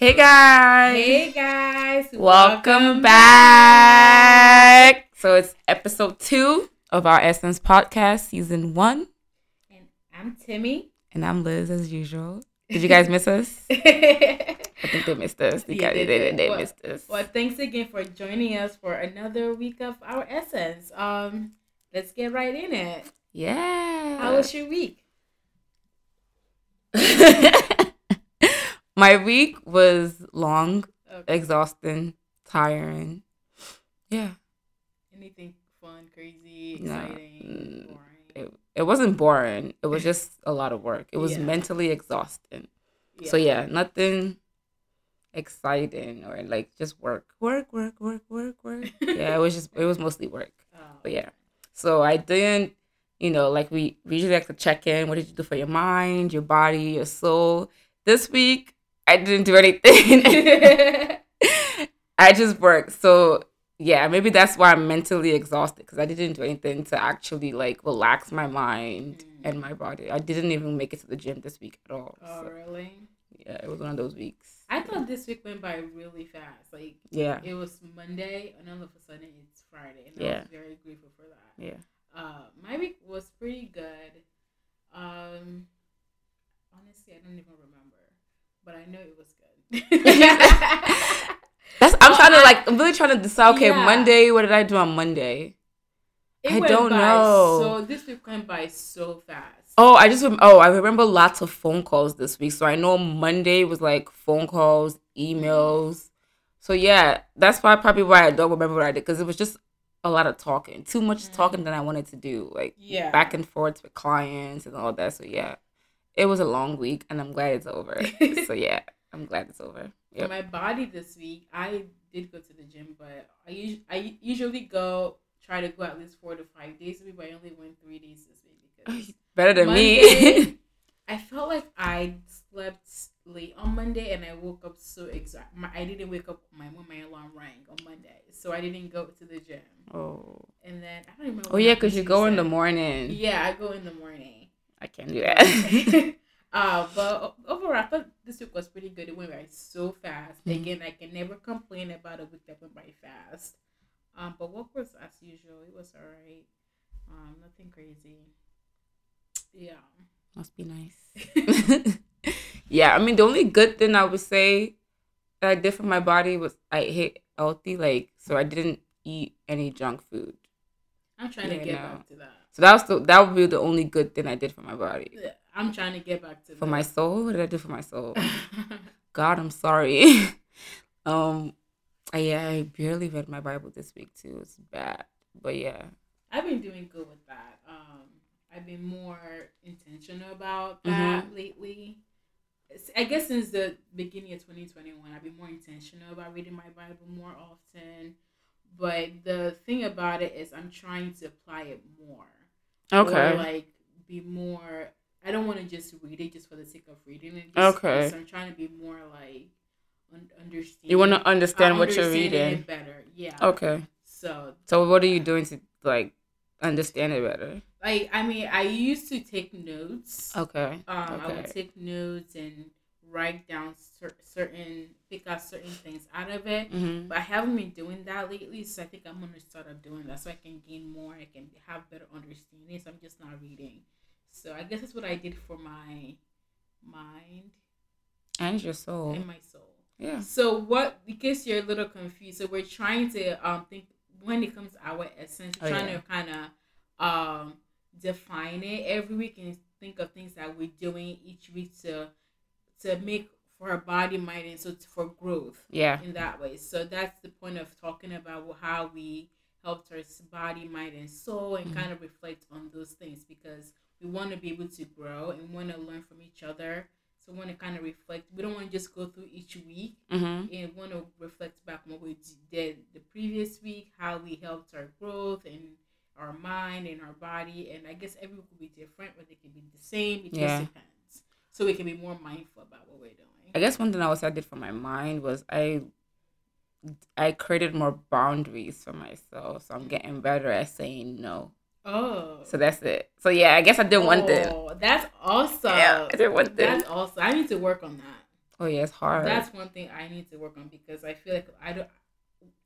Hey guys. Hey guys. Welcome, back. So it's episode two of our Essence podcast, season one. And I'm Timi. And I'm Liz as usual. Did you guys miss us? I think they missed us. They, Yeah, they they, they, did. they Well- missed us. well, thanks again for joining us for another week of our essence. Um, let's get right in it. Yeah. How was your week? My week was long, Okay. exhausting, tiring. Yeah. Anything fun, crazy, exciting, boring? It, it wasn't boring. It was just a lot of work. It was Yeah. mentally exhausting. Yeah. So yeah, nothing exciting or like just work, work, work, work, work, work. yeah, it was just it was mostly work. Oh, But yeah, so I didn't, you know, like we, we usually like to check in. What did you do for your mind, your body, your soul? This week I didn't do anything. I just worked. So yeah, maybe that's why I'm mentally exhausted because I didn't do anything to actually like relax my mind Mm. and my body. I didn't even make it to the gym this week at all. oh, So, really? yeah, it was one of those weeks. I thought this week went by really fast. Like Yeah. it was Monday, and all of a sudden it's Friday, and I Yeah. was very grateful for that. Yeah. Uh, my week was pretty good. Um, honestly, I don't even remember, but I know it was good. That's I'm Well, trying to like I'm really trying to decide. Okay, Yeah. Monday. What did I do on Monday? It I don't know. So this week went by so fast. Oh, I just oh I remember lots of phone calls this week. So I know Monday was like phone calls, emails. So yeah, that's why probably why I don't remember what I did because it was just a lot of talking, too much Mm. talking than I wanted to do, like Yeah. back and forth with clients and all that. So yeah, it was a long week, and I'm glad it's over. so yeah, I'm glad it's over. For Yep. my body this week, I did go to the gym, but I us- I usually go try to go at least four to five days a week, but I only went three days this week because Better than me. I felt like I slept late on Monday and I woke up so exact. My, I didn't wake up my when my alarm rang on Monday, so I didn't go to the gym. oh. And then I don't remember. Oh yeah, because you go in the morning. Yeah, I go in the morning. I can't do that. uh, but overall, I thought this week was pretty good. It went by so fast. Mhm. Again, I can never complain about a week that went by fast. Um, but work was as usual. It was alright. Um, nothing crazy. Yeah. Must be nice. yeah, I mean the only good thing I would say that I did for my body was I ate healthy, like so I didn't eat any junk food. I'm trying to get back to that. So that was the, that would be the only good thing I did for my body. I'm trying to get back to For that. my soul, what did I do for my soul? God, I'm sorry. um, I, yeah, I barely read my Bible this week too. It's bad, but yeah, I've been doing good with that. Um, I've been more intentional about that Mm-hmm. lately. I guess since the beginning of 2021, I've been more intentional about reading my Bible more often. But the thing about it is, I'm trying to apply it more. okay, Or like be more. I don't want to just read it just for the sake of reading it. Just, Okay. So I'm trying to be more like un- understand. you want to understand what you're reading. it better. Yeah. Okay, So so what are you doing to like understand it better? like I mean, I used to take notes. Okay, Um, I would take notes and write down cer- certain, pick out certain things out of it. mm-hmm. But I haven't been doing that lately, so I think I'm gonna start up doing that so I can gain more. I can have better understanding. So I'm just not reading. So I guess that's what I did for my mind and your soul. and my soul. Yeah. So what? Because you're a little confused, so we're trying to um think when it comes to our essence, we're Oh, trying yeah. to kind of um define it every week and think of things that we're doing each week to to make for our body, mind, and so for growth Yeah. in that way. So that's the point of talking about how we helped our body, mind, and soul, and Mhm. kind of reflect on those things because we want to be able to grow and want to learn from each other. So we want to kind of reflect. We don't want to just go through each week Mm-hmm. and want to reflect back on what we did the previous week, how we helped our growth and our mind and our body. And I guess every week will be different, but they can be the same. It Yeah. just depends. So we can be more mindful about what we're doing. I guess one thing I also did for my mind was I I created more boundaries for myself. So I'm getting better at saying no. Oh. So that's it. So yeah, I guess I did one thing. Oh, that's awesome. Yeah, I did one thing. That's awesome. I need to work on that. Oh yeah, it's hard. That's one thing I need to work on because I feel like I don't.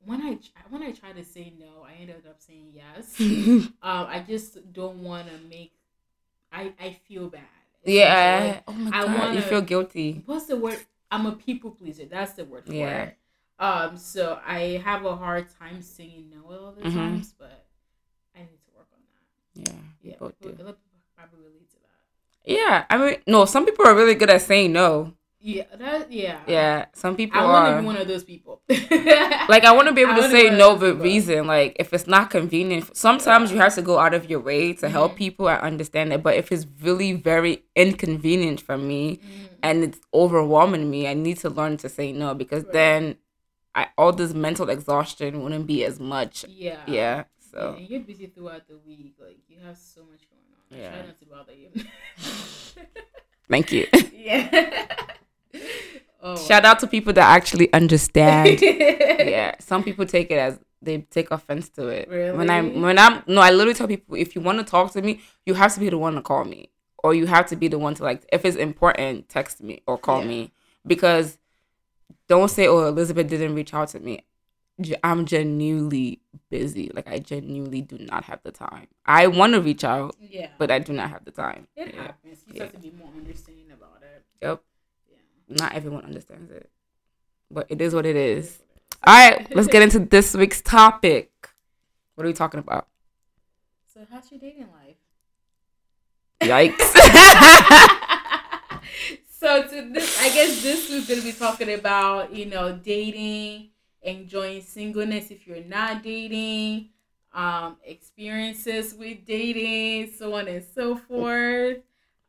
When I when I try to say no, I ended up saying yes. um, I just don't want to make. I I feel bad. Yeah. Oh my I god, wanna- you feel guilty. What's the word? I'm a people pleaser. That's the word for Yeah. it. Um, so I have a hard time saying no all the Mhm. times, but I need to work on that. Yeah, Yeah, people, people probably relate to that. Yeah, I mean, no, some people are really good at saying no. Yeah, that yeah. Yeah, some people I want to be one of those people. like I want to be able to say no of those with people. reason. Like if it's not convenient, sometimes you have to go out of your way to help Mhm. people. I understand it, but if it's really very inconvenient for me Mhm. and it's overwhelming me, I need to learn to say no because Right. then I all this mental exhaustion wouldn't be as much. yeah. Yeah. Yeah, So and you're busy throughout the week. Like you have so much going on. I Yeah. try not to bother you. thank you. yeah. Oh. Shout out to people that actually understand. yeah, some people take it as they take offense to it. Really? When I'm when I'm no, I literally tell people if you want to talk to me, you have to be the one to call me, or you have to be the one to like if it's important, text me or call Yeah. me because don't say oh Elizabeth didn't reach out to me. I'm genuinely busy. Like I genuinely do not have the time. I want to reach out, Yeah. but I do not have the time. it Yeah. happens. You just have to be more understanding about it. Yep. Not everyone understands it, but it is what it is. All right, let's get into this week's topic. What are we talking about? So how's your dating life? Yikes. so to this, I guess this week's gonna be talking about you know dating, enjoying singleness if you're not dating, um, experiences with dating, so on and so forth.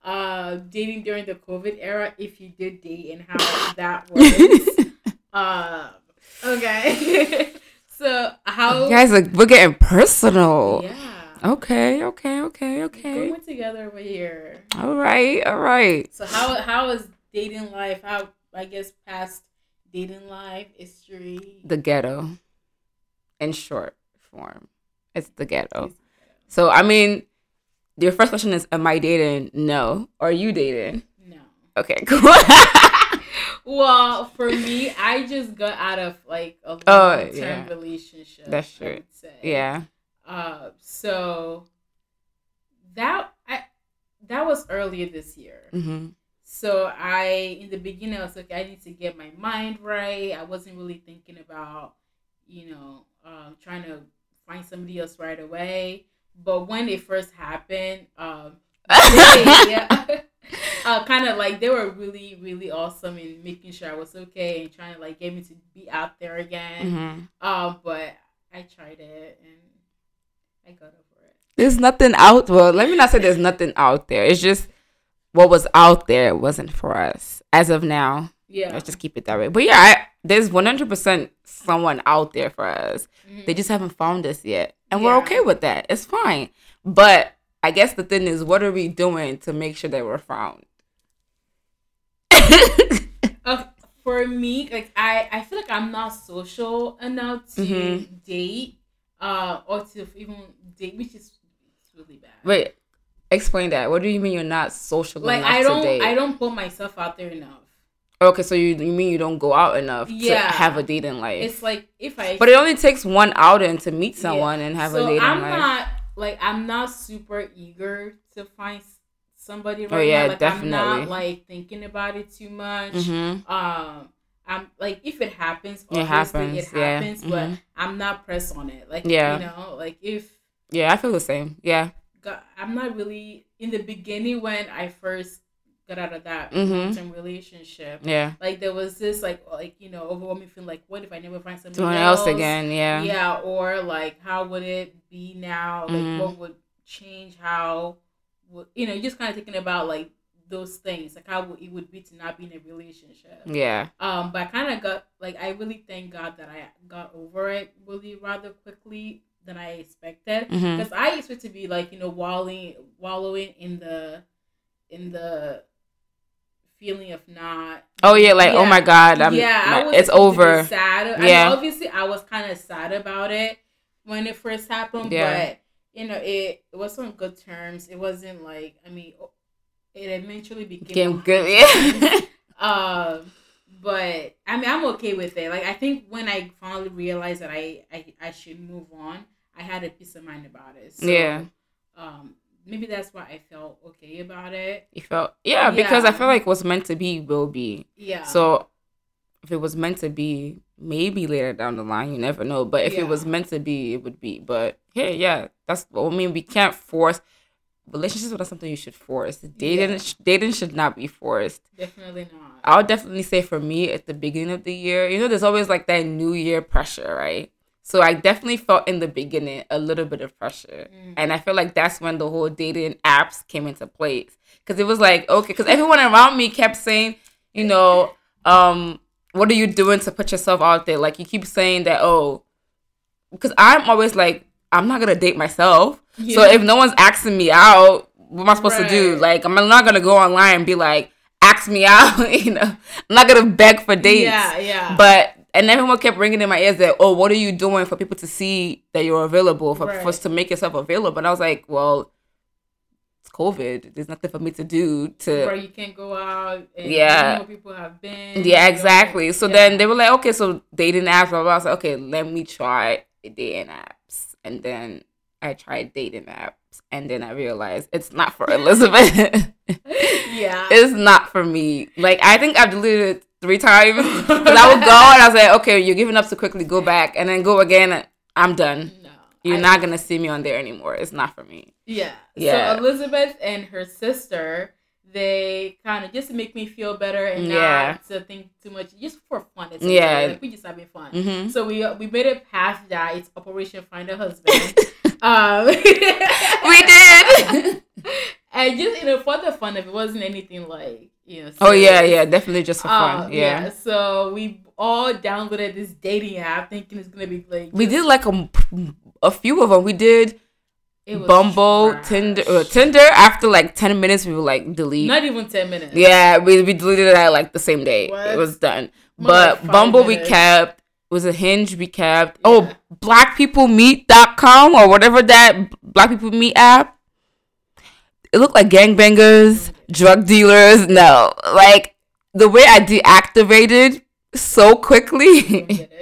Uh, dating during the COVID era, if you did date, and how that was. um, okay. so how? You guys, like, we're getting personal. Yeah. Okay, okay, okay, okay. Going together over here. All right, all right. So how how is dating life? How I guess past dating life history. The ghetto, in short form, it's the ghetto. So, I mean, your first question is, am I dating? No. Are you dating? No. Okay, cool. Well, for me, I just got out of like a long Oh, term yeah. relationship. That's true. yeah. Uh, so that I that was earlier this year. hmm So I, in the beginning, I was like, I need to get my mind right. I wasn't really thinking about, you know, um, trying to find somebody else right away. But when it first happened, um, they, yeah, uh, kind of like they were really, really awesome in making sure I was okay and trying to like get me to be out there again. hmm Um, but I tried it and I got over it. There's nothing out. Well, let me not say there's nothing out there. It's just what was out there wasn't for us as of now. Yeah, Let's just keep it that way. But yeah, I, there's 100% someone out there for us. Mhm. They just haven't found us yet. And we're okay with that. It's fine. But I guess the thing is, what are we doing to make sure that we're found? Uh, for me, like I, I feel like I'm not social enough to Mhm. date, uh, or to even date, which is really bad. Wait, explain that. What do you mean you're not social like enough I don't? I don't put myself out there enough. Okay, so you you mean you don't go out enough to Yeah. have a dating life? It's like if I, but it only takes one outing to meet Yeah. someone and have so a dating I'm life. not like I'm not super eager to find somebody right Oh, yeah, now. Like I'm not like thinking about it too much. mm-hmm. Um, I'm like if it happens, It happens, it yeah. happens, but Mhm. I'm not pressed on it. Like Yeah. you know, like if Yeah, I feel the same. Yeah. got, I'm not really in the beginning when I first got out of that mm-hmm. relationship. Yeah. Like there was this like like you know overwhelming feeling like what if I never find somebody Someone else, else again. Yeah. Yeah, or like how would it be now? Like Mhm. what would change? How would you know? You're just kind of thinking about like those things, like how it would be to not be in a relationship. Yeah. Um, but I kind of got like I really thank God that I got over it really rather quickly than I expected. Because I used to be like you know wallowing wallowing in the in the feeling of not. Oh yeah, like oh my god, I'm, yeah, I was it's a little bit over. Sad. I mean, obviously, I was kind of sad about it when it first happened, Yeah. but you know, it it was on good terms. It wasn't like I mean, it eventually became Getting good. Yeah. Um, but I mean, I'm okay with it. Like, I think when I finally realized that I I, I should move on, I had a peace of mind about it. So, yeah. Um, maybe that's why I felt okay about it. You felt yeah, because I Yeah. feel like what's meant to be will be. Yeah. So if it was meant to be, maybe later down the line, you never know. But if Yeah. it was meant to be, it would be. But yeah, yeah, that's. What I mean, we can't force relationships. Are not something you should force. Dating, Yeah. dating should not be forced. definitely not. I would definitely say for me at the beginning of the year, you know, there's always like that New Year pressure, right? So I definitely felt in the beginning a little bit of pressure, Mm. and I feel like that's when the whole dating apps came into place because it was like okay, because everyone around me kept saying, you know, um, what are you doing to put yourself out there? Like you keep saying that, oh, because I'm always like, I'm not gonna date myself. So if no one's asking me out, what am I supposed to do? Right. Like I'm not gonna go online and be like, ask me out. you know, I'm not gonna beg for dates. Yeah, yeah. But and everyone kept ringing in my ears that, oh, what are you doing for people to see that you're available for, for Right. to make yourself available? And I was like, well, it's COVID. There's nothing for me to do to where you can't go out. And Yeah. People have been. Yeah, exactly. So yeah. then they were like, okay, so dating apps, blah, blah. I was like, okay, let me try dating apps. And then I tried dating apps. And then I realized it's not for Elizabeth. yeah. it's not for me. Like, I think I've deleted three times. Because I would go and I was like, okay, you're giving up too quickly, go back. And then go again. I'm done. no. You're I- not going to see me on there anymore. It's not for me. Yeah. Yeah. So Elizabeth and her sister, they kind of just to make me feel better and Yeah. not to think too much, just for fun. It's Yeah. Like we just having fun. hmm So we we made it past that. It's Operation Find a Husband. um, We did. and just you know for the fun of it, wasn't anything like you know. oh, yeah, yeah. Definitely just for fun. Uh, yeah. So we all downloaded this dating app, thinking it's gonna be like We did like a, a few of them. We did Bumble, trash. Tinder, uh, Tinder. After like ten minutes, we were like delete. Not even ten minutes. yeah, we, we deleted that like the same day. What? It was done. More but like Bumble we minutes. kept. Was a Hinge we kept. Yeah. Oh, blackpeoplemeet.com or whatever that Black People Meet app. It looked like gangbangers, drug dealers. No, like the way I deactivated so quickly.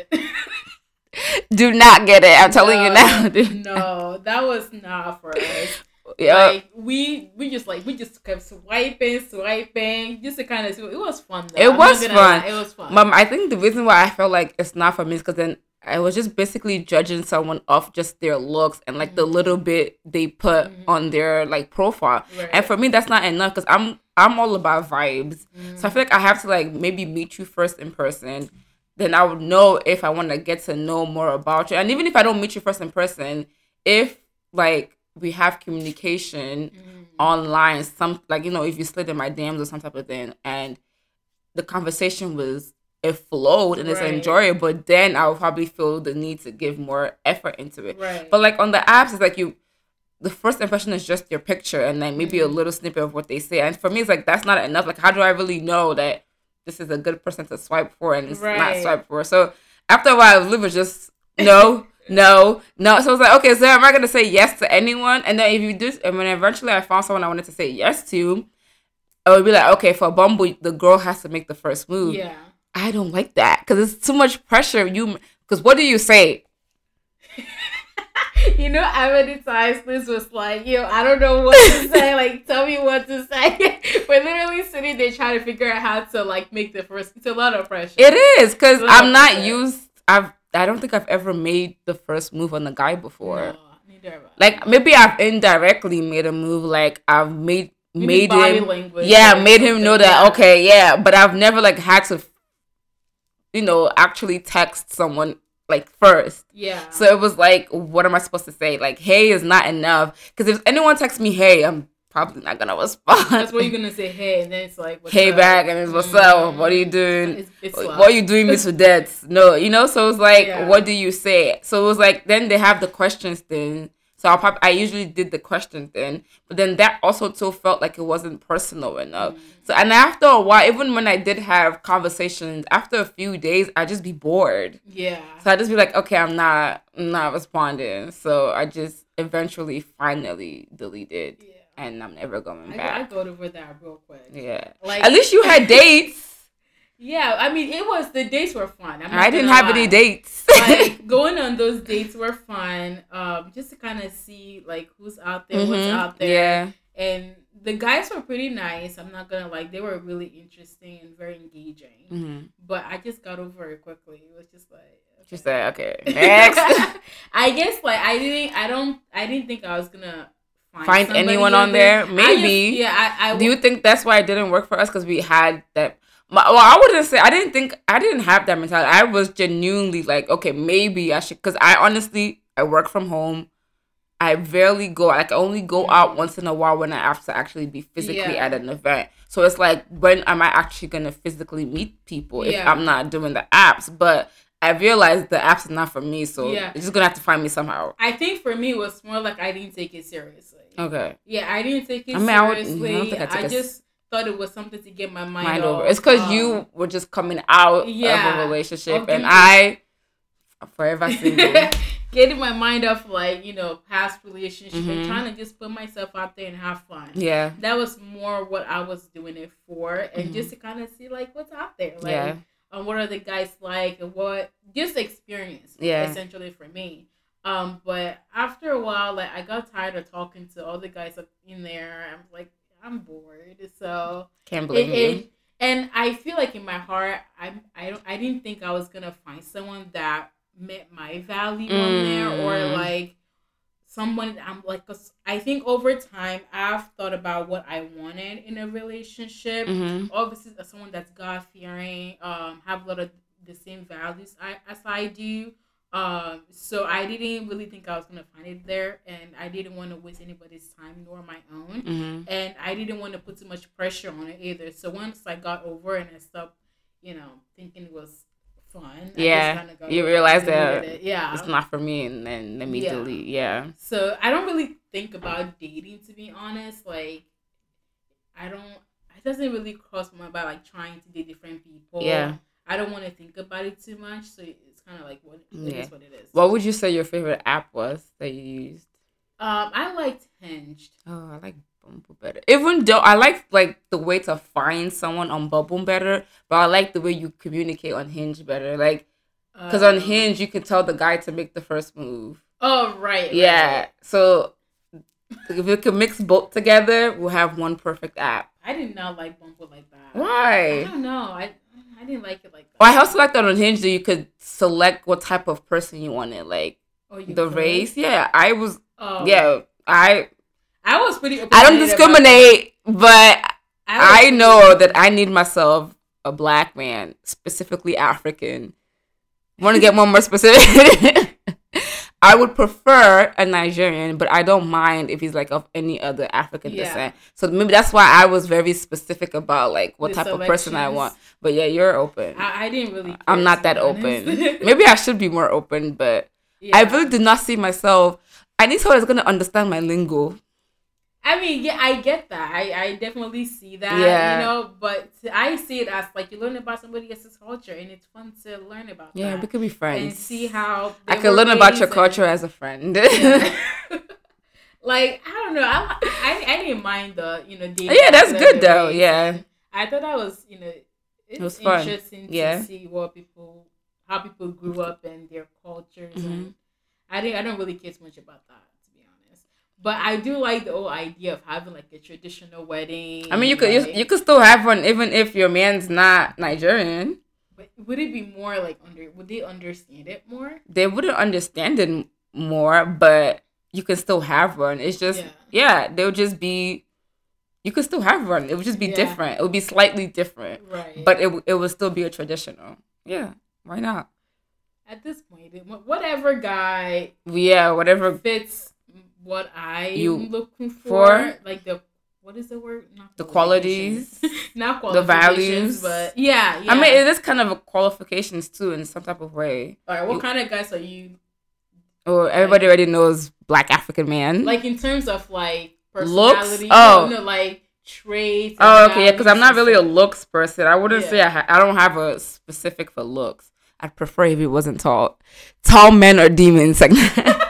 Do not get it. I'm telling you now. dude. no, that was not for us. Yeah. Like we we just like we just kept swiping, swiping, just to kind of see. It was fun. Though. It I'm was fun. lie, It was fun. Mom, I think the reason why I felt like it's not for me is because then I was just basically judging someone off just their looks and like the Mhm. little bit they put Mhm. on their like profile. Right. And for me, that's not enough because I'm I'm all about vibes. Mm. So I feel like I have to like maybe meet you first in person. Then I would know if I want to get to know more about you. And even if I don't meet you first in person, if like we have communication Mm. online, some like you know, if you slid in my DMs or some type of thing, and the conversation was it flowed and it's Right. enjoyable, but then I would probably feel the need to give more effort into it. right. But like on the apps, it's like you, the first impression is just your picture and then maybe a Mhm. little snippet of what they say. And for me, it's like that's not enough. Like, how do I really know that this is a good person to swipe for and it's not swipe for? So after a while, Liv was just no, no, no. So I was like, okay, so am I gonna say yes to anyone? And then if you do, and when eventually I found someone I wanted to say yes to, I would be like, okay, for Bumble, the girl has to make the first move. yeah. I don't like that because it's too much pressure. You, because what do you say? you know, how many times Liz was like, yo, I don't know what to say. Like, tell me what to say. We're literally sitting there trying to figure out how to like make the first. It's a lot of pressure. It is because I'm not used. I've I don't think I've ever made the first move on the guy before. No, neither have I. Like maybe I've indirectly made a move. Like I've made Maybe made body him. language Yeah, made him know that okay, yeah. But I've never like had to, you know, actually text someone like first. Yeah. So it was like, what am I supposed to say? Like, hey is not enough. Because if anyone texts me, hey, I'm probably not gonna respond. That's what you're gonna say. Hey, and then it's like, hey up? back, and it's what's up? What are you mm. doing? It's, it's what are you doing me to death? No, you know. So it's like, Yeah. what do you say? So it was like, then they have the questions thing. So I probably I usually did the question thing, but then that also too felt like it wasn't personal enough. Mm. So and after a while, even when I did have conversations, after a few days, I just be bored. Yeah. So I just be like, okay, I'm not, I'm not responding. So I just eventually, finally deleted, Yeah. and I'm never going I, I back. go over that real quick. Yeah. Like At least you had dates. Yeah, I mean, it was the dates were fun. I didn't have any dates. like going on those dates were fun. Um, just to kind of see like who's out there, what's Mhm. out there, Yeah. and the guys were pretty nice. I'm not gonna like they were really interesting and very engaging. hmm But I just got over it quickly. It was just like She said, okay, next. I guess like I didn't. I don't. I didn't think I was gonna find, Find anyone on there? I just- Maybe. yeah. I. I Do you think that's why it didn't work for us? Because we had that. My- Well, I wouldn't say I didn't think I didn't have that mentality. I was genuinely like, okay, maybe I should. Because I honestly, I work from home. I barely go. Like, I only go out mm-hmm. once in a while when I have to actually be physically Yeah. at an event. So it's like, when am I actually gonna physically meet people if Yeah. I'm not doing the apps? But I realized the apps are not for me. So Yeah. you're just gonna have to find me somehow. I think for me it was more like I didn't take it seriously. Okay. Yeah, I didn't take it I mean, I would- I don't seriously. think I I, took it s- just thought it was something to get my mind, mind off. over. It's because um, you were just coming out yeah, of a relationship, of and I forever single. getting my mind off like you know past relationship and Mhm. trying to just put myself out there and have fun. yeah, That was more what I was doing it for, and Mhm. just to kind of see like what's out there, like yeah, um, what are the guys like, and what just experience, Yeah. essentially for me. Um, but after a while, like I got tired of talking to all the guys up in there. I'm like, I'm bored, so can't it, blame you. it, and I feel like in my heart, I'm I don't I didn't think I was gonna find someone that met my value on there or Mm. like someone I'm like I think over time I've thought about what I wanted in a relationship. hmm Obviously, someone that's God fearing, um, have a lot of the same values I, as I do. Um, so I didn't really think I was gonna find it there, and I didn't want to waste anybody's time nor my own hmm and I didn't want to put too much pressure on it either. So once I got over and I stopped, you know, thinking it was fun. Yeah, kinda you realize that it. yeah. It's not for me, and then let me Yeah. delete. Yeah, so I don't really think about dating to be honest. Like, I don't. It doesn't really cross my mind about like trying to date different people. yeah. I don't want to think about it too much. So kind of like what it is Yeah. what it is. What would you say your favorite app was that you used? um, I liked Hinge. Oh, I like Bumble better. Even though I like like the way to find someone on Bumble better, but I like the way you communicate on Hinge better. Like, because on Um, Hinge you can tell the guy to make the first move. Oh right. Yeah. right. So if we could mix both together, we'll have one perfect app. I did not like Bumble like that. Why? I don't know. I I didn't like it like that. Well, I also like that on Hinge that you could select what type of person you wanted, like Oh, you the could? race. Yeah, I was. Oh, Yeah, I I was pretty. I don't discriminate, but. I was- know that I need myself a black man, specifically African. Want to get one more specific? I would prefer a Nigerian, but I don't mind if he's like of any other African Yeah. descent. So maybe that's why I was very specific about like what the type of person I want. But yeah, you're open. I, I didn't really. I'm not that open. maybe I should be more open, but Yeah. I really did not see myself. I need someone that's gonna understand my lingo. I mean, yeah, I get that. I, I definitely see that. Yeah. You know, but I see it as like you learn about somebody else's culture, and it's fun to learn about. Yeah, that we could be friends. and see how I could learn about your culture as a friend. Yeah. like I don't know. I, I I didn't mind the you know dating Yeah, that's good though, yeah. I thought that was you know it's was fun, interesting yeah. to see what people how people grew up and their cultures Mhm. and I didn't I don't really care too much about that to be honest. But I do like the whole idea of having like a traditional wedding. I mean, you could you, like- you could still have one even if your man's not Nigerian. But would it be more like under? Would they understand it more? They wouldn't understand it more, but you can still have one. It's just Yeah. yeah, they would just be. You could still have one. It would just be Yeah. different. It would be slightly different, Right. but it it would still be a traditional. Yeah, why not? at this point, whatever guy Yeah, whatever fits what I You- looking for, for? like the what is the word? Not The qualities, not the values. but yeah, yeah. I mean, it is kind of a qualifications too in some type of way. all right. What you- kind of guys are you Or everybody already knows black African man. like in terms of like Looks? personality? Oh. no, no, like traits. Oh, okay, yeah, because I'm not really a looks person. I wouldn't say I, ha- I don't have a specific for looks. I'd prefer if it wasn't tall. Tall men are demons. Like,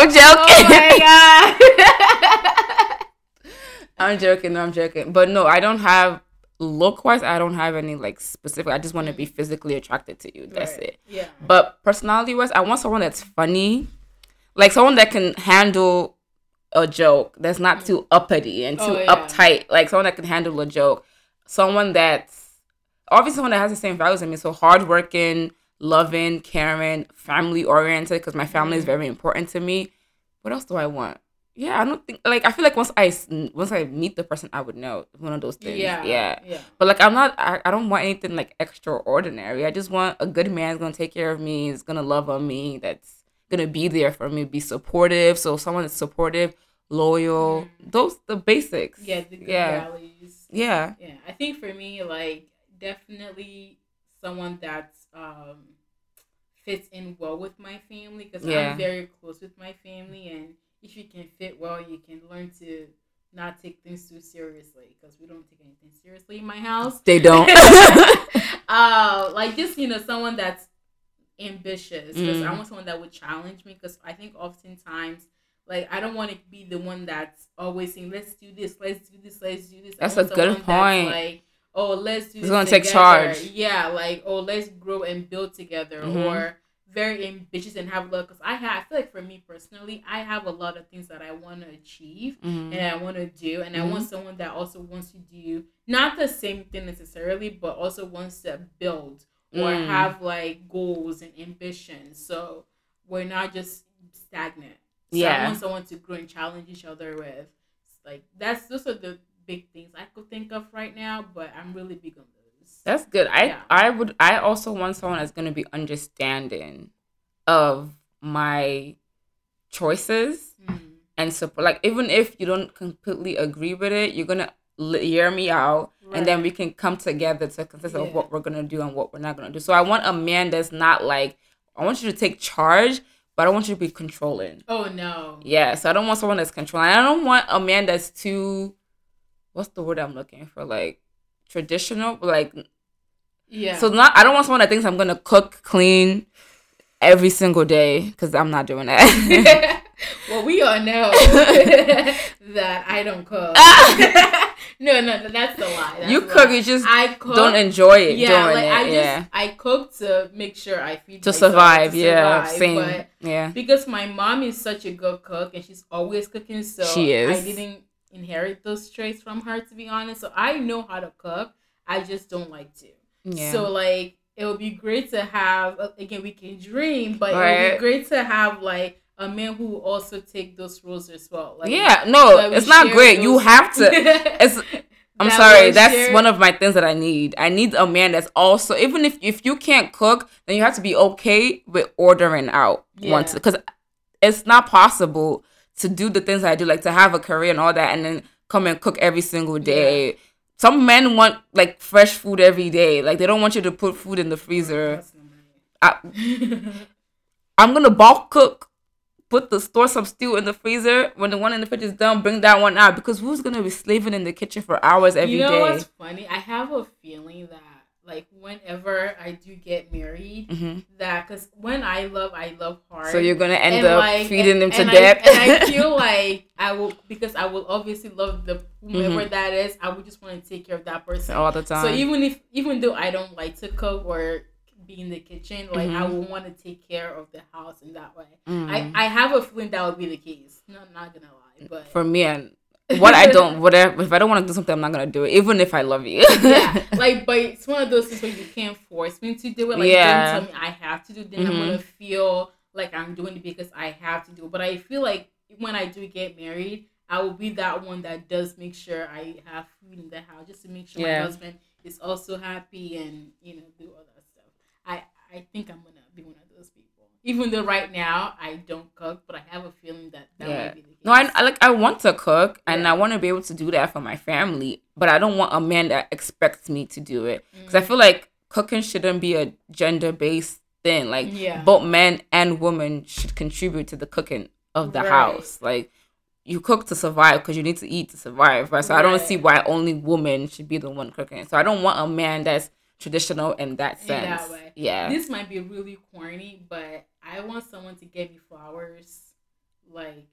I'm joking. Oh my god. I'm joking. No, I'm joking. But no, I don't have look wise. I don't have any like specific. I just want to be physically attracted to you. That's Right. it. Yeah. But personality wise, I want someone that's funny, like someone that can handle a joke that's not too mm. uppity and too Oh, yeah. uptight. Like someone that can handle a joke. Someone that's obviously someone that has the same values as me. So hardworking, loving, caring, family oriented. Because my family is very important to me. What else do I want? Yeah, I don't think like I feel like once I once I meet the person, I would know one of those things. Yeah. yeah. Yeah. But like I'm not I, I don't want anything like extraordinary. I just want a good man who's gonna take care of me, is gonna love on me, that's gonna be there for me, be supportive. So someone that's supportive, loyal, those the basics. Yeah. The good Yeah. values. Yeah. Yeah. I think for me, like definitely someone that's um fits in well with my family because Yeah. I'm very close with my family, and if you can fit well, you can learn to not take things too seriously because we don't take anything seriously in my house. They don't. uh, like just you know someone that's ambitious because I Mm. want someone that would challenge me because I think oftentimes like I don't want to be the one that's always saying let's do this, let's do this, let's do this. That's a good someone that's point. like oh let's do this gonna take together. charge. Yeah, like oh let's grow and build together Mhm. or very ambitious and have love because I have I feel like for me personally I have a lot of things that I want to achieve Mhm. and I want to do, and I Mhm. want someone that also wants to do not the same thing necessarily, but also wants to build or Mm. have like goals and ambitions. So we're not just stagnant. So I Yeah. want someone to grow and challenge each other with. Like that's those are the big things I could think of right now, but I'm really big on those. That's good. I Yeah. I would I also want someone that's gonna be understanding of my choices Mm. and support. Like even if you don't completely agree with it, you're gonna hear me out, and then we can come together to consist Yeah. of what we're gonna do and what we're not gonna do. So I want a man that's not like I want you to take charge, but I don't want you to be controlling. Oh no. Yeah, so I don't want someone that's controlling. I don't want a man that's too. What's the word I'm looking for? Like traditional, like Yeah. so not. I don't want someone that thinks I'm gonna cook, clean every single day because I'm not doing that. well, we all know that I don't cook. Ah! no, no, no, that's a lie. That's you cook, lie. you just I cook. don't enjoy it yeah, doing like it. I just yeah, I cook to make sure I feed to myself, survive. to yeah, survive, same. Yeah, because my mom is such a good cook and she's always cooking, so She is. I didn't inherit those traits from her to be honest. So I know how to cook. I just don't like to. yeah. So like it would be great to have uh, again we can dream, but it would be great to have like a man who also take those roles as well. Like yeah, no, we it's not great. You have to. It's I'm that sorry. That's share- one of my things that I need. I need a man that's also even if if you can't cook, then you have to be okay with ordering out Yeah. once because it's not possible to do the things I do, like to have a career and all that, and then come and cook every single day. Some men want like fresh food every day. Like they don't want you to put food in the freezer. I, I'm gonna bulk cook, put the store some stew in the freezer. When the one in the fridge is done, bring that one out because who's gonna be slaving in the kitchen for hours every day? you know what's funny? I have a feeling that like whenever I do get married, hmm that because when I love, I love hard. So you're gonna end And, up like, feeding them and- to death. I, and I feel like I will because I will obviously love the whomever Mm-hmm. that is. I would just want to take care of that person. all the time. So even if even though I don't like to cook or be in the kitchen, like I Mhm. will want to take care of the house in that way. Mm. I, I have a feeling that would be the case. No, I'm not gonna lie, but for me and what I don't, whatever. If I don't want to do something, I'm not gonna do it, even if I love you. yeah, like, but it's one of those things where you can't force me to do it. Like, Yeah. don't tell me I have to do. it, Then I'm Mhm. gonna feel like I'm doing it because I have to do it. But I feel like when I do get married, I will be that one that does make sure I have food in the house, just to make sure Yeah. my husband is also happy and you know do all that stuff. I I think I'm gonna be one of those people. Even though right now I don't cook, but I have a feeling that that Yeah. might be the case. No, I, I like I want to cook and Yeah. I want to be able to do that for my family, but I don't want a man that expects me to do it because Mm. I feel like cooking shouldn't be a gender based thing. Like Yeah. both men and women should contribute to the cooking of the Right. house. Like you cook to survive because you need to eat to survive, right? So I don't see why only women should be the one cooking. So I don't want a man that's traditional in that In sense. that way. Yeah. This might be really corny, but I want someone to get me flowers like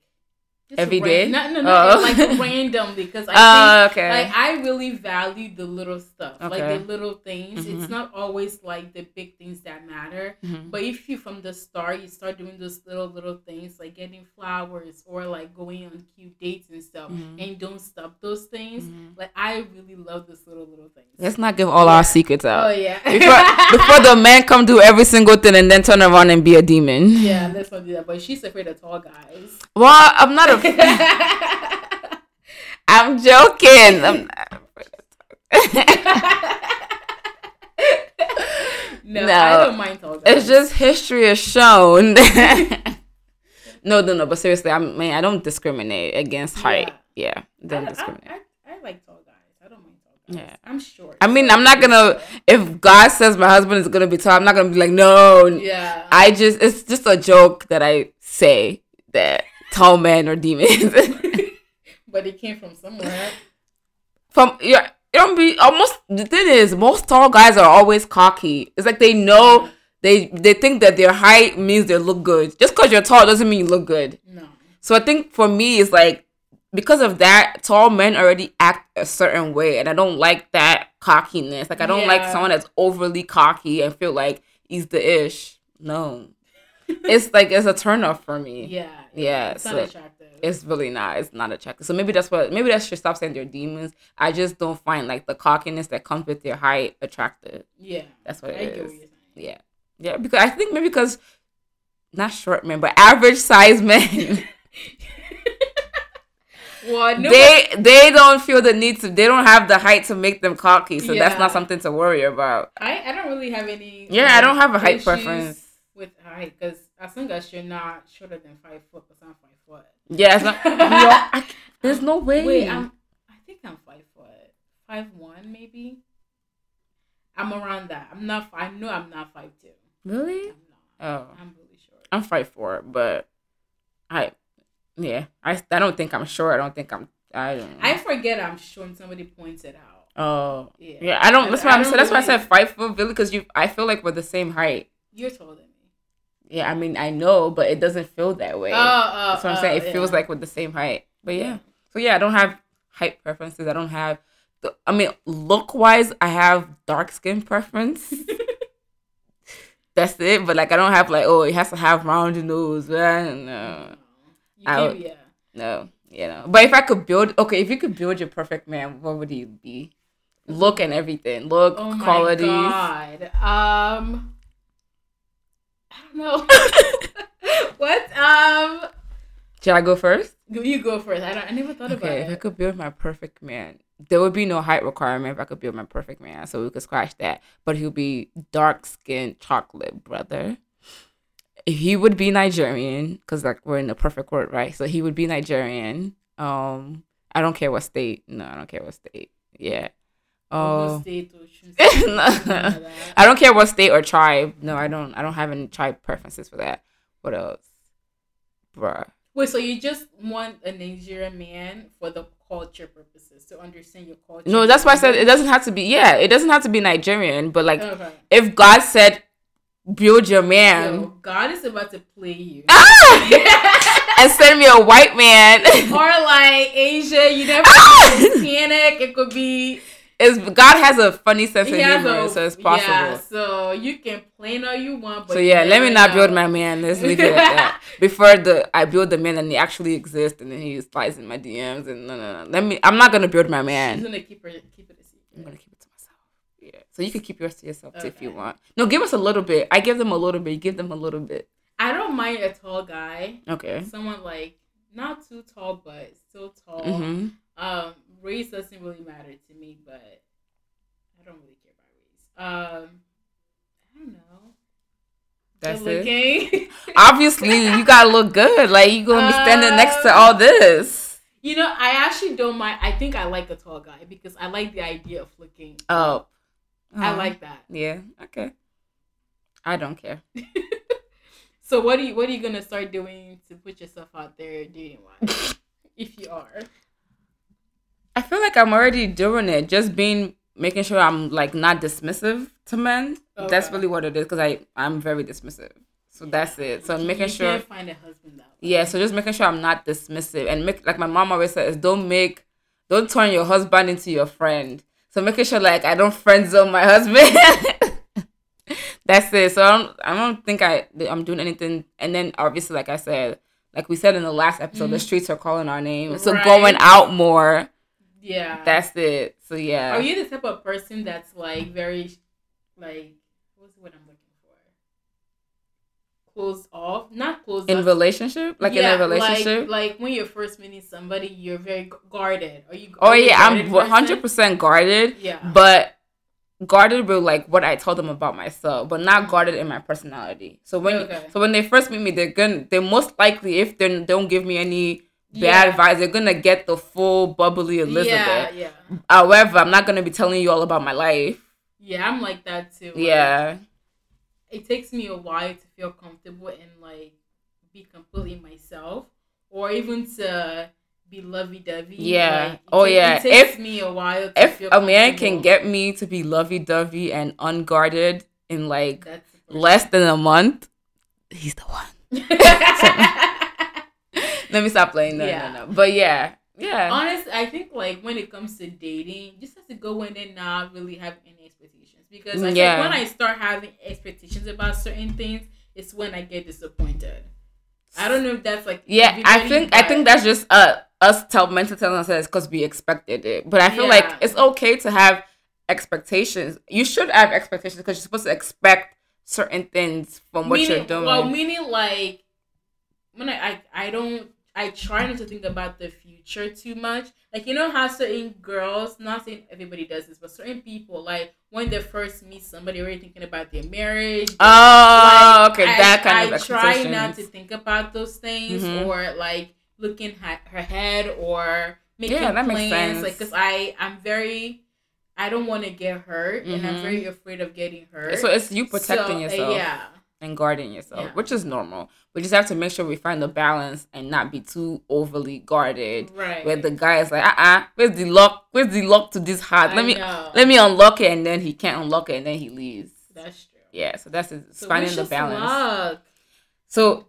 Just Every day? No, no, no. Oh. Like randomly, because I Oh, think okay. like I really value the little stuff, like the little things. Mhm. It's not always like the big things that matter. Mhm. But if you from the start you start doing those little little things like getting flowers or like going on cute dates and stuff, Mhm. and don't stop those things, Mhm. like I really love those little little things. Let's not give all Yeah. our secrets out. Oh yeah. before, before the man come do every single thing and then turn around and be a demon. yeah, let's not do that. But she's afraid of tall guys. Well, I'm not a. I'm joking. I'm not no, No. I don't mind tall guys. it's just history has shown. no, no, no. But seriously, I mean, I don't discriminate against height. Yeah, I, don't I, discriminate. I, I like tall guys. I don't mind tall guys. Yeah. I'm short. I mean, I'm not gonna. If God says my husband is gonna be tall, I'm not gonna be like, no. Yeah. I just, it's just a joke that I say that tall men are demons. but it came from somewhere. From yeah, it don't be almost. The thing is, most tall guys are always cocky. It's like they know they they think that their height means they look good. Just because you're tall doesn't mean you look good. No. So I think for me, it's like because of that, tall men already act a certain way, and I don't like that cockiness. Like I don't like someone that's overly cocky and feel like he's the ish. No, it's like it's a turn off for me. Yeah. Yeah, It's so not attractive. It's really not. It's not attractive. So maybe that's what. Maybe that should stop saying they're demons. I just don't find like the cockiness that comes with their height attractive. yeah. That's what I it is. what. Yeah, yeah. Because I think maybe because not short men, but average size men. Well, they they don't feel the need to. They don't have the height to make them cocky. So that's not something to worry about. I, I don't really have any. Yeah, I don't have a height preference. with height because as long as you're not shorter than five foot, because I'm five foot. Yeah, it's not, I- there's no way. Wait, I'm. I think I'm five foot, five one maybe. I'm around that. I'm not. I know I'm not five two. really? I'm not. Oh, I'm really short. I'm five four, but I, yeah, I I don't think I'm short. I don't think I'm. I don't. I forget I'm short. when Somebody points it out. oh. Yeah. Yeah, I don't. That's why I I'm. That's why I said five foot, really, because you. I feel like we're the same height. You're taller than me. Yeah, I mean, I know, but it doesn't feel that way. Oh, oh, That's what I'm saying. oh, It feels like we're the same height. But yeah. So yeah, I don't have height preferences. I don't have. The, I mean, look wise, I have dark skin preference. That's it. But like, I don't have like, oh, it has to have round nose. Uh, No, You I would- yeah. no, you know. But if I could build, okay, if you could build your perfect man, what would he be? Look and everything. Look, Oh my qualities. god. Um, I don't know. what? Um, Should I go first? you you go first. I don't. I never thought Okay, about it. if I about it. could build my perfect man, there would be no height requirement if I could build my perfect man, so we could scratch that. But he'll be dark skinned chocolate brother. He would be Nigerian, because like we're in the perfect world, right? So he would be Nigerian. Um, I don't care what state. No, I don't care what state. Yeah. Oh, State, Osun State, No. like. I don't care what state or tribe. No, I don't. I don't have any tribe preferences for that. What else, bruh? Wait, so you just want a Nigerian man for the culture purposes to understand your culture? No, that's why I said it doesn't have to be. Yeah, it doesn't have to be Nigerian, but like Okay. if God said, "Build your man," Yo, God is about to play you. ah! and send me a white man, or like Asia, you never Ah! know. It could be is God has a funny sense of humor, a- so it's possible. Yeah, so you can plan all you want, but so yeah, let me not know. build my man. Let's leave it at that. Before the I build the man and he actually exists, and then he slides in my DMs, and no, no, no. Let me. I'm not gonna build my man. She's gonna keep her keep it a secret. I'm gonna keep it to myself. Yeah. So you can keep yours to yourself too if you want. No, give us a little bit. I give them a little bit. Give them a little bit. I don't mind a tall guy. Okay. Someone like not too tall but still tall. Mm-hmm. Um, race doesn't really matter to me, but I don't really care about race. Um, I don't know. That's it. looking. Obviously, you gotta look good. Like you gonna be standing next to Um, all this. You know, I actually don't mind. I think I like a tall guy because I like the idea of looking. Oh, I Oh. like that. Yeah. Okay. I don't care. So what are you what are you gonna start doing to put yourself out there dating wise? if you are. I feel like I'm already doing it. Just being making sure I'm like not dismissive to men. That's really what it is because I I'm very dismissive. So that's it. So You making sure find a husband that. Yeah, so just making sure I'm not dismissive and make like my mom always says, don't make don't turn your husband into your friend. So making sure like I don't friend zone my husband. That's it. So I don't I don't think I I'm doing anything and then obviously like I said, like we said in the last episode, the mm-hmm. streets are calling our name. So Right. going out more. Yeah. That's it. So yeah. Are you the type of person that's like very, like, what's the word I'm looking for? Closed off, not closed in off. relationship? Like in a relationship? Like, like when you're first meeting somebody, you're very guarded. Are you? oh are yeah, I'm 100 percent guarded. Yeah. but guarded with like what I told them about myself, but not guarded in my personality. So when Okay. so when they first meet me, they're gonna they're most likely if they don't give me any bad Yeah. advice, You're gonna get the full bubbly Elizabeth. Yeah, yeah, However, I'm not gonna be telling you all about my life. yeah. I'm like that too. Like, Yeah, it takes me a while to feel comfortable and like be completely myself, or even to be lovey dovey. Yeah. Like, Oh, yeah. It oh, takes If- me a while. To if feel a man can get me to be lovey dovey and unguarded in like That's the person. less than a month, he's the one. Let me stop playing. No, Yeah. no, no. But yeah, yeah. Honestly, I think like when it comes to dating, you just have to go in and not really have any expectations because I Yeah. think when I start having expectations about certain things, it's when I get disappointed. I don't know if that's like Yeah, I think I think that's just uh us tell mental telling ourselves because we expected it. But I feel like it's okay to have expectations. You should have expectations because you're supposed to expect certain things from what meaning, you're doing. Well, meaning like when I, I I don't I try not to think about the future too much. Like you know how certain girls, not saying everybody does this, but certain people like when they first meet somebody, already thinking about their marriage. oh, Like, okay, I, that kind I of try not to think about those things Mhm. or like looking at her head or making Yeah, that makes plans. sense. Like, cause I I'm very I don't want to get hurt, and I'm Mhm. very afraid of getting hurt. So it's you protecting So, uh, yourself Yeah. And guarding yourself, Yeah. which is normal. We just have to make sure we find the balance and not be too overly guarded. Right. Where the guy is like, uh uh where's the lock? Where's the lock to this heart? I Let me know. let me unlock it and then he can't unlock it and then he leaves. That's true. Yeah, so that's it's So finding the balance. So,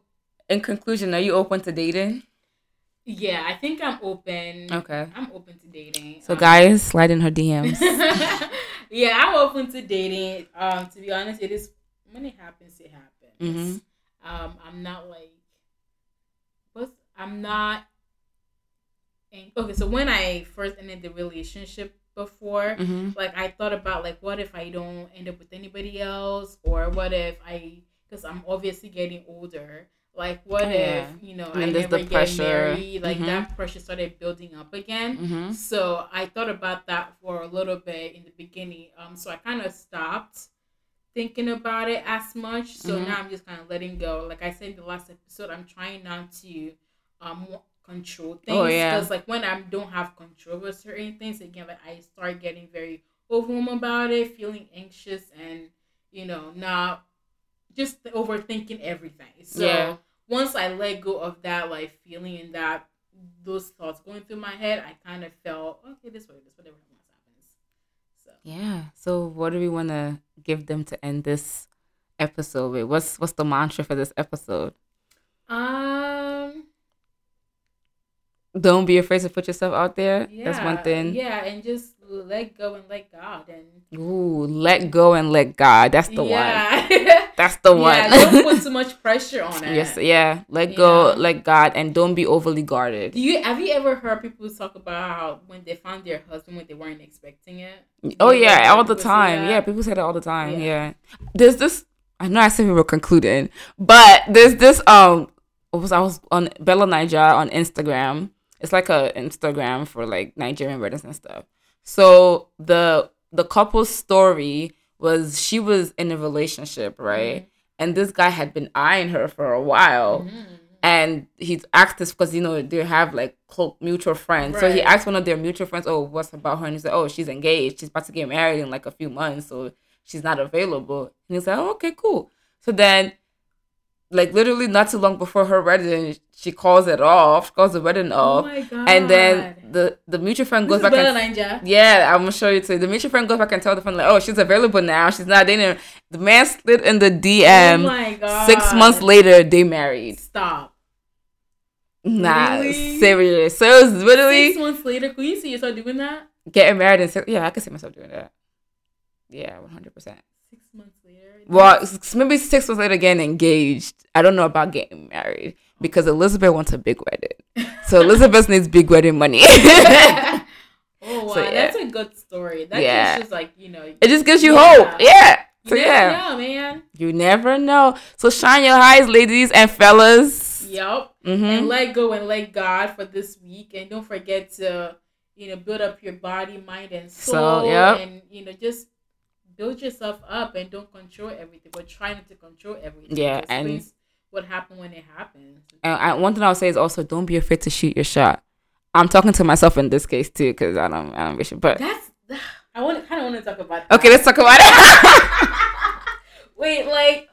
in conclusion, are you open to dating? Yeah, I think I'm open. Okay. I'm open to dating. So, Um, guys, slide in her DMs. yeah, I'm open to dating. Um, to be honest, it is when it happens, it happens. Mhm. Um, I'm not like, what's I'm not. In, okay, so when I first ended the relationship before, hmm like I thought about like what if I don't end up with anybody else, or what if I, because I'm obviously getting older. Like what Oh, yeah. if you know And I never get pressure. married? Like Mhm. that pressure started building up again. hmm So I thought about that for a little bit in the beginning. Um, so I kind of stopped thinking about it as much. So Mhm. now I'm just kind of letting go. Like I said in the last episode, I'm trying not to um control things. Oh, yeah. Because like when I don't have control over certain things, again, like I start getting very overwhelmed about it, feeling anxious, and you know, not just overthinking everything. So Yeah. once I let go of that like feeling and that those thoughts going through my head, I kind of felt okay. This way, this whatever happens happens. So Yeah. So, what do we want to give them to end this episode with? What's What's the mantra for this episode? um, Don't be afraid to put yourself out there. yeah, That's one thing. Yeah, and just let go and let God and Ooh, let go and let God. That's the one. That's the one. yeah, don't put too much pressure on it. yes, yeah. Let go, Yeah. let God, and don't be overly guarded. Do you have you ever heard people talk about how when they found their husband when they weren't expecting it? Oh Yeah, yeah, all the time. Yeah, people say that all the time. Yeah. Yeah. There's this. I know I said we were concluding, but there's this. Um, what was I was on BellaNaija on Instagram. It's like a Instagram for like Nigerian weddings and stuff. So the the couple's story was she was in a relationship, right? And this guy had been eyeing her for a while Mhm. and he asked this because you know they have like mutual friends. So he asked one of their mutual friends, "Oh, what's about her?" And he said, "Oh, she's engaged. She's about to get married in like a few months, so she's not available." And he's like, "Oh, okay, cool." So then like literally not too long before her wedding, she calls it off. She calls the wedding Oh off, my god. and then the the mutual friend goes back and yeah, I'm gonna show you too. The mutual friend goes back and tell the friend like, oh, she's available now. She's not dating. The man slid in the oh DM. my god. Six months later, they married. Stop. Nah, Really? serious. So it was literally Six months later, could you see yourself doing that? getting married and yeah, I could see myself doing that. Yeah, one hundred percent. Months later. Well, maybe six months later, getting engaged. I don't know about getting married because Elizabeth wants a big wedding. So Elizabeth needs big wedding money. oh wow, So, yeah. that's a good story. That Yeah. just like you know. It just gives you Yeah. hope. Yeah. You So yeah, know, man. you never know. So shine your eyes, ladies and fellas. Yep. hmm And let go and let God for this week, and don't forget to you know build up your body, mind, and So, soul, yep. and you know just build yourself up and don't control everything, but try not to control everything. Yeah, and- what happened when it happens. And I, one thing I'll say is also don't be afraid to shoot your shot. I'm talking to myself in this case too because I don't, I don't wish it. But That's I want kind of want to talk about. That. okay, let's talk about it. Wait, like,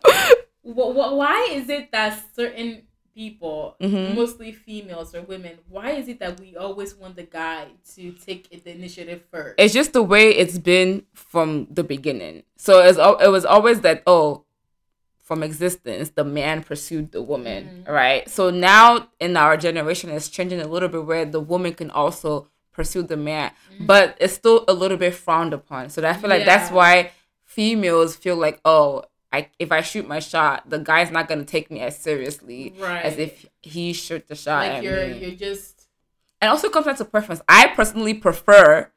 wh- wh- why is it that certain people, Mhm. mostly females or women, why is it that we always want the guy to take it- the initiative first? it's just the way it's been from the beginning. So it's it was always that oh, from existence, the man pursued the woman, Mhm. right? So now in our generation, it's changing a little bit where the woman can also pursue the man, but it's still a little bit frowned upon. So I feel like that's why females feel like oh. I, if I shoot my shot, the guy's not gonna take me as seriously right. as if he shoot the shot like you're me. you're just and also comes down to preference. I personally prefer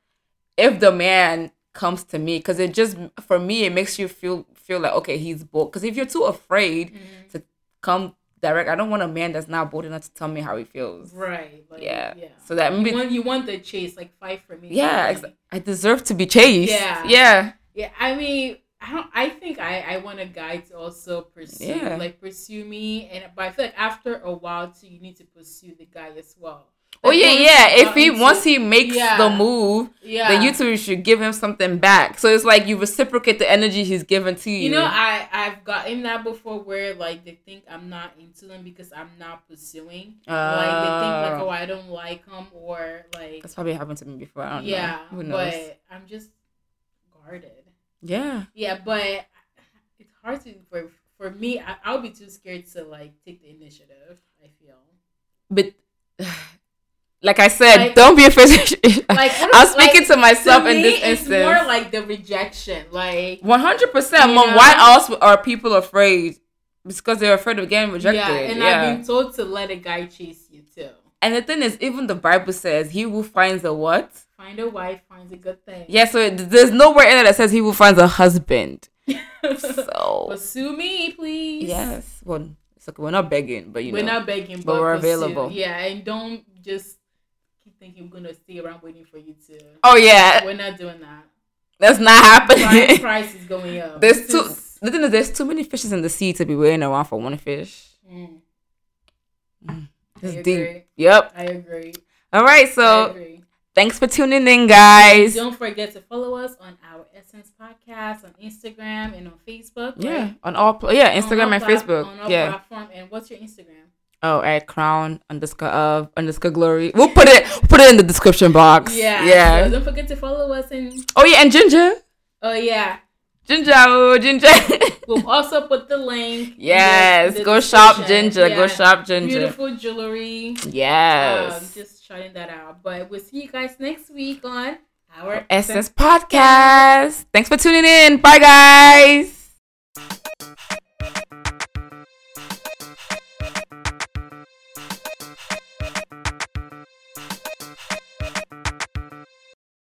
if the man comes to me because it just for me it makes you feel feel like okay he's bold. Because if you're too afraid mm-hmm. to come direct, I don't want a man that's not bold enough to tell me how he feels. right. Like, Yeah. yeah. So that You maybe want, you want the chase, like fight for me. yeah, I deserve to be chased. Yeah. yeah, Yeah, I mean, I don't. I think I I want a guy to also pursue, Yeah. like pursue me, and but I feel like after a while too, you need to pursue the guy as well. Oh yeah, yeah. If he once he makes Yeah. the move, yeah, then you two should give him something back. So it's like you reciprocate the energy he's given to you. You know, I I've gotten that before where like they think I'm not into them because I'm not pursuing. like they think like Uh, oh I don't like him or like that's probably happened to me before. I don't yeah, know. Who knows? but I'm just guarded. Yeah. Yeah, but it's hard to for for me. I, I'll be too scared to like take the initiative. I feel but like I said, Like- don't be afraid. like I'm speaking to myself to in this it's more like the rejection. Like One hundred percent. Mom, why else are people afraid? It's because they're afraid of getting rejected. yeah, Yeah, and I've been told to let a guy chase you too. and the thing is, even the Bible says, "He who finds a what?" Find a wife finds a good thing. Yeah. So it, there's nowhere in it that says he who finds a husband. So pursue me, please. yes, well, it's okay. We're not begging, but you we're know, not begging, but, but we're pursue. available. Yeah, and don't just keep thinking we're gonna stay around waiting for you to. oh yeah, We're not doing that. that's not happening. price is going up. There's too. The thing is, there's too many fishes in the sea to be waiting around for one fish. Mm, It's I deep. agree. Yep. I agree. All right. I So agree. Thanks for tuning in, guys. Don't forget to follow us on our Essence Podcast on Instagram and on Facebook. Yeah, right? on all yeah, Instagram and plat- Facebook. Yeah. platform. And what's your Instagram? Oh, at crown underscore of underscore glory. We'll put it put it in the description box. Yeah. Yeah. So don't forget to follow us and Oh yeah, and ginger. oh yeah. Ginger, oh, ginger. We'll also put the link. yes, the go shop ginger. Go shop ginger. Beautiful jewelry. Yes. Um, just shouting that out. But we'll see you guys next week on our Essence Podcast. Thanks for tuning in. Bye, guys.